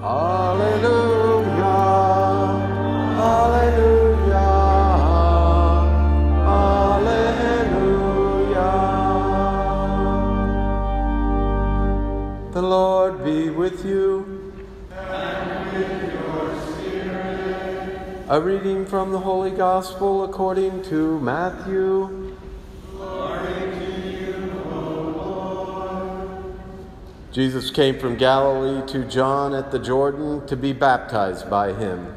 Hallelujah. The Lord be with you. And with your spirit. A reading from the Holy Gospel according to Matthew. Jesus came from Galilee to John at the Jordan to be baptized by him.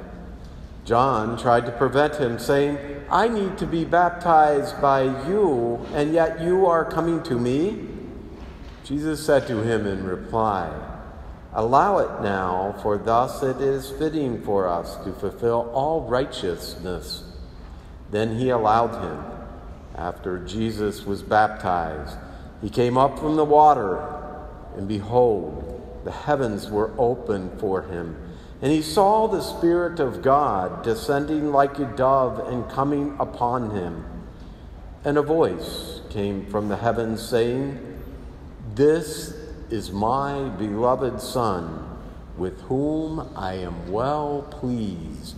John tried to prevent him, saying, I need to be baptized by you, and yet you are coming to me? Jesus said to him in reply, Allow it now, for thus it is fitting for us to fulfill all righteousness. Then he allowed him. After Jesus was baptized, he came up from the water, and behold, the heavens were opened for him. And he saw the Spirit of God descending like a dove and coming upon him. And a voice came from the heavens saying, This is my beloved Son, with whom I am well pleased.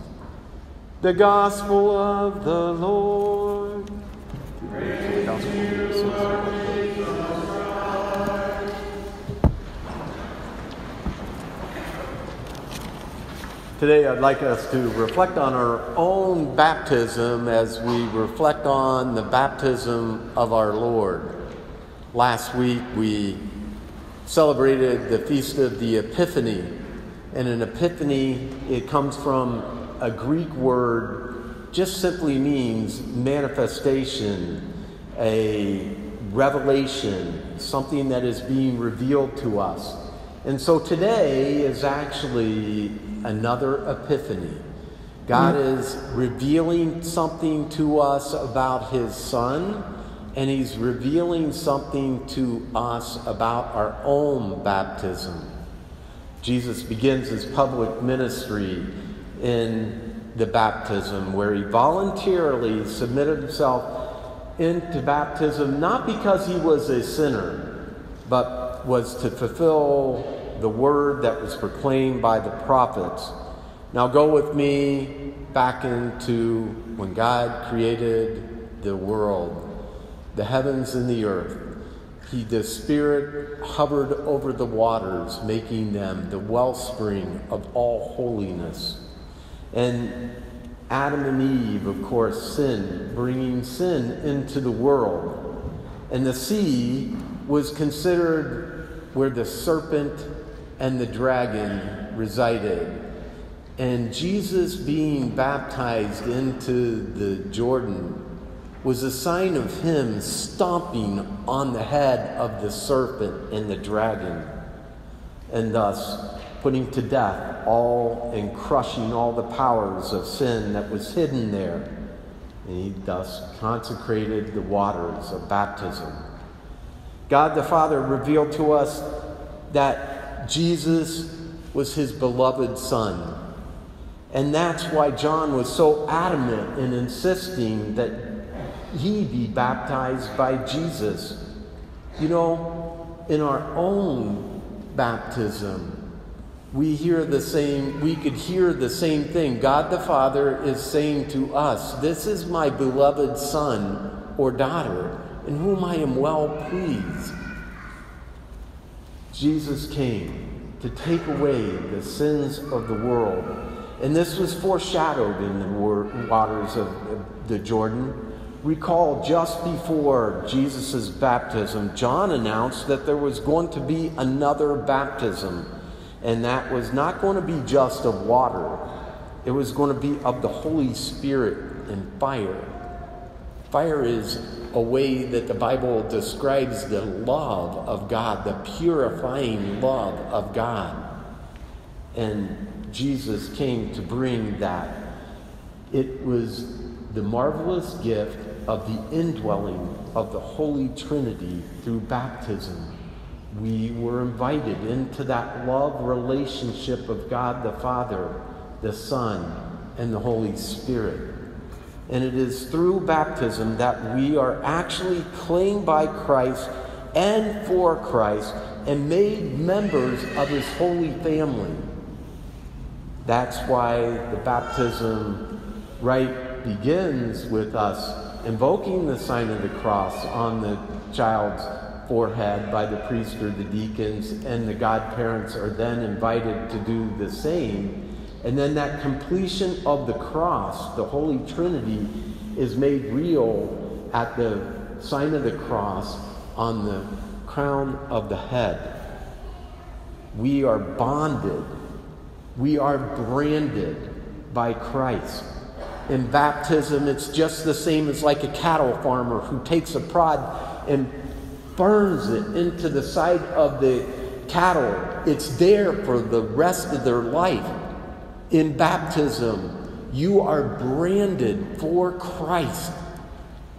The Gospel of the Lord. Praise to you, Lord Jesus Christ. Today, I'd like us to reflect on our own baptism as we reflect on the baptism of our Lord. Last week, we celebrated the feast of the Epiphany. And an epiphany, it comes from a Greek word, just simply means manifestation, a revelation, something that is being revealed to us. And so today is actually another epiphany. God mm. is revealing something to us about His Son, and He's revealing something to us about our own baptism. Jesus begins His public ministry in the baptism, where He voluntarily submitted Himself into baptism, not because He was a sinner, but was to fulfill the word that was proclaimed by the prophets. Now go with me back into when God created the world, the heavens and the earth. He, the Spirit hovered over the waters, making them the wellspring of all holiness. And Adam and Eve, of course, sinned, bringing sin into the world. And the sea was considered where the serpent and the dragon resided. And Jesus being baptized into the Jordan was a sign of him stomping on the head of the serpent and the dragon, and thus putting to death all and crushing all the powers of sin that was hidden there. And he thus consecrated the waters of baptism. God the Father revealed to us that Jesus was his beloved Son. And that's why John was so adamant in insisting that he be baptized by Jesus. You know, in our own baptism, we hear the same, we could hear the same thing. God the Father is saying to us, This is my beloved Son or daughter, in whom I am well pleased. Jesus came to take away the sins of the world. And this was foreshadowed in the waters of the Jordan. Recall just before Jesus' baptism, John announced that there was going to be another baptism, and that was not going to be just of water, it was going to be of the Holy Spirit and fire. Fire is a way that the Bible describes the love of God, the purifying love of God. And Jesus came to bring that. It was the marvelous gift of the indwelling of the Holy Trinity through baptism. We were invited into that love relationship of God the Father, the Son, and the Holy Spirit. And it is through baptism that we are actually claimed by Christ and for Christ and made members of his holy family. That's why the baptism rite begins with us invoking the sign of the cross on the child's forehead by the priest or the deacons, and the godparents are then invited to do the same. And then that completion of the cross, the Holy Trinity, is made real at the sign of the cross on the crown of the head. We are bonded, we are branded by Christ. In baptism, it's just the same as like a cattle farmer who takes a prod and burns it into the side of the cattle. It's there for the rest of their life. In baptism, you are branded for Christ.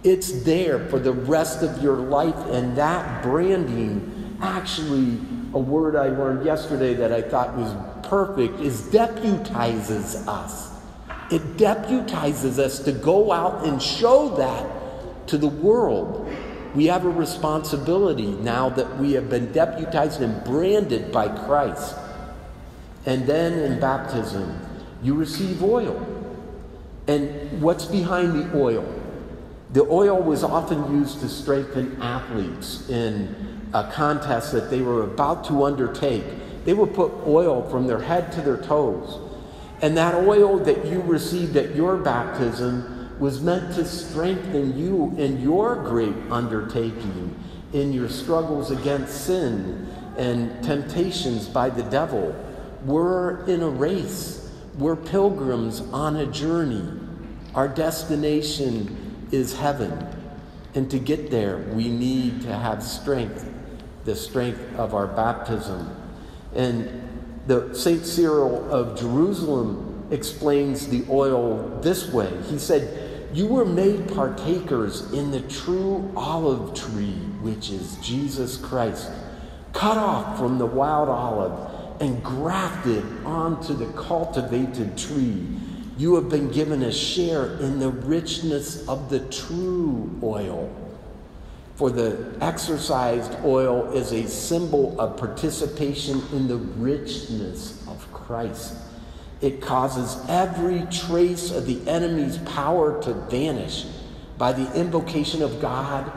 It's there for the rest of your life, and that branding, actually, a word I learned yesterday that I thought was perfect, is deputizes us. It deputizes us to go out and show that to the world. We have a responsibility now that we have been deputized and branded by Christ. And then in baptism, you receive oil. And what's behind the oil? The oil was often used to strengthen athletes in a contest that they were about to undertake. They would put oil from their head to their toes. And that oil that you received at your baptism was meant to strengthen you in your great undertaking, in your struggles against sin and temptations by the devil. We're in a race, we're pilgrims on a journey. Our destination is heaven. And to get there, we need to have strength, the strength of our baptism. And the St. Cyril of Jerusalem explains the oil this way. He said, You were made partakers in the true olive tree, which is Jesus Christ, cut off from the wild olive and grafted onto the cultivated tree. You have been given a share in the richness of the true oil. For the exorcised oil is a symbol of participation in the richness of Christ. It causes every trace of the enemy's power to vanish by the invocation of God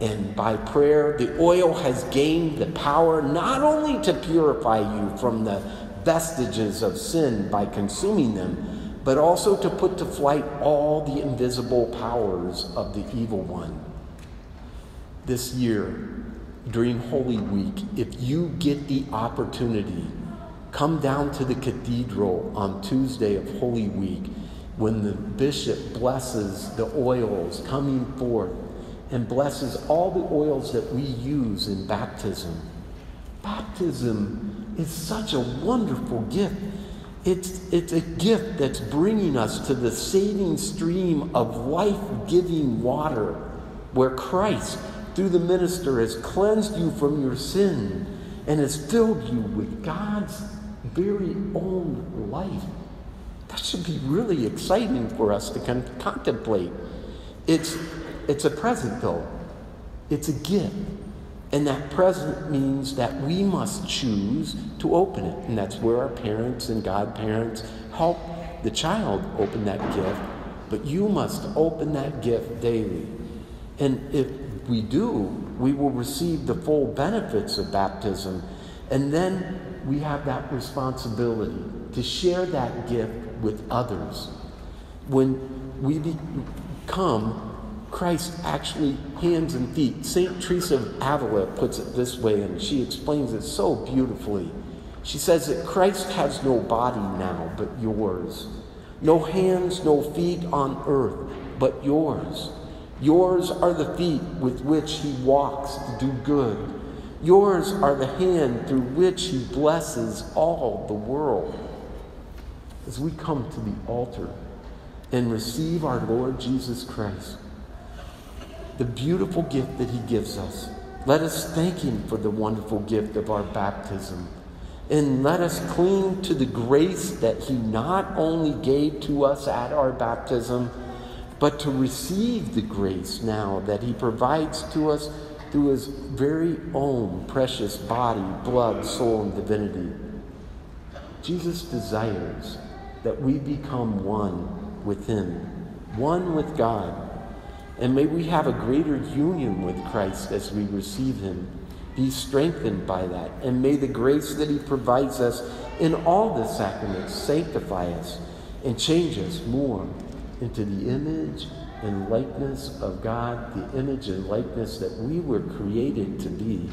and by prayer. The oil has gained the power not only to purify you from the vestiges of sin by consuming them, but also to put to flight all the invisible powers of the evil one this year during Holy Week, if you get the opportunity, come down to the cathedral on Tuesday of Holy Week when the bishop blesses the oils coming forth and blesses all the oils that we use in baptism. Baptism is such a wonderful gift. It's, it's a gift that's bringing us to the saving stream of life giving water where Christ through the minister has cleansed you from your sin and has filled you with God's very own life. That should be really exciting for us to con- contemplate. It's, it's a present, though, it's a gift. And that present means that we must choose to open it. And that's where our parents and godparents help the child open that gift. But you must open that gift daily. And if we do, we will receive the full benefits of baptism. And then we have that responsibility to share that gift with others. When we become Christ actually hands and feet. St. Teresa of Avila puts it this way, and she explains it so beautifully. She says that Christ has no body now but yours, no hands, no feet on earth but yours. Yours are the feet with which he walks to do good. Yours are the hand through which he blesses all the world. As we come to the altar and receive our Lord Jesus Christ, the beautiful gift that he gives us, let us thank him for the wonderful gift of our baptism. And let us cling to the grace that he not only gave to us at our baptism, but to receive the grace now that He provides to us through His very own precious body, blood, soul, and divinity. Jesus desires that we become one with Him, one with God. And may we have a greater union with Christ as we receive Him, be strengthened by that. And may the grace that He provides us in all the sacraments sanctify us and change us more into the image and likeness of God, the image and likeness that we were created to be.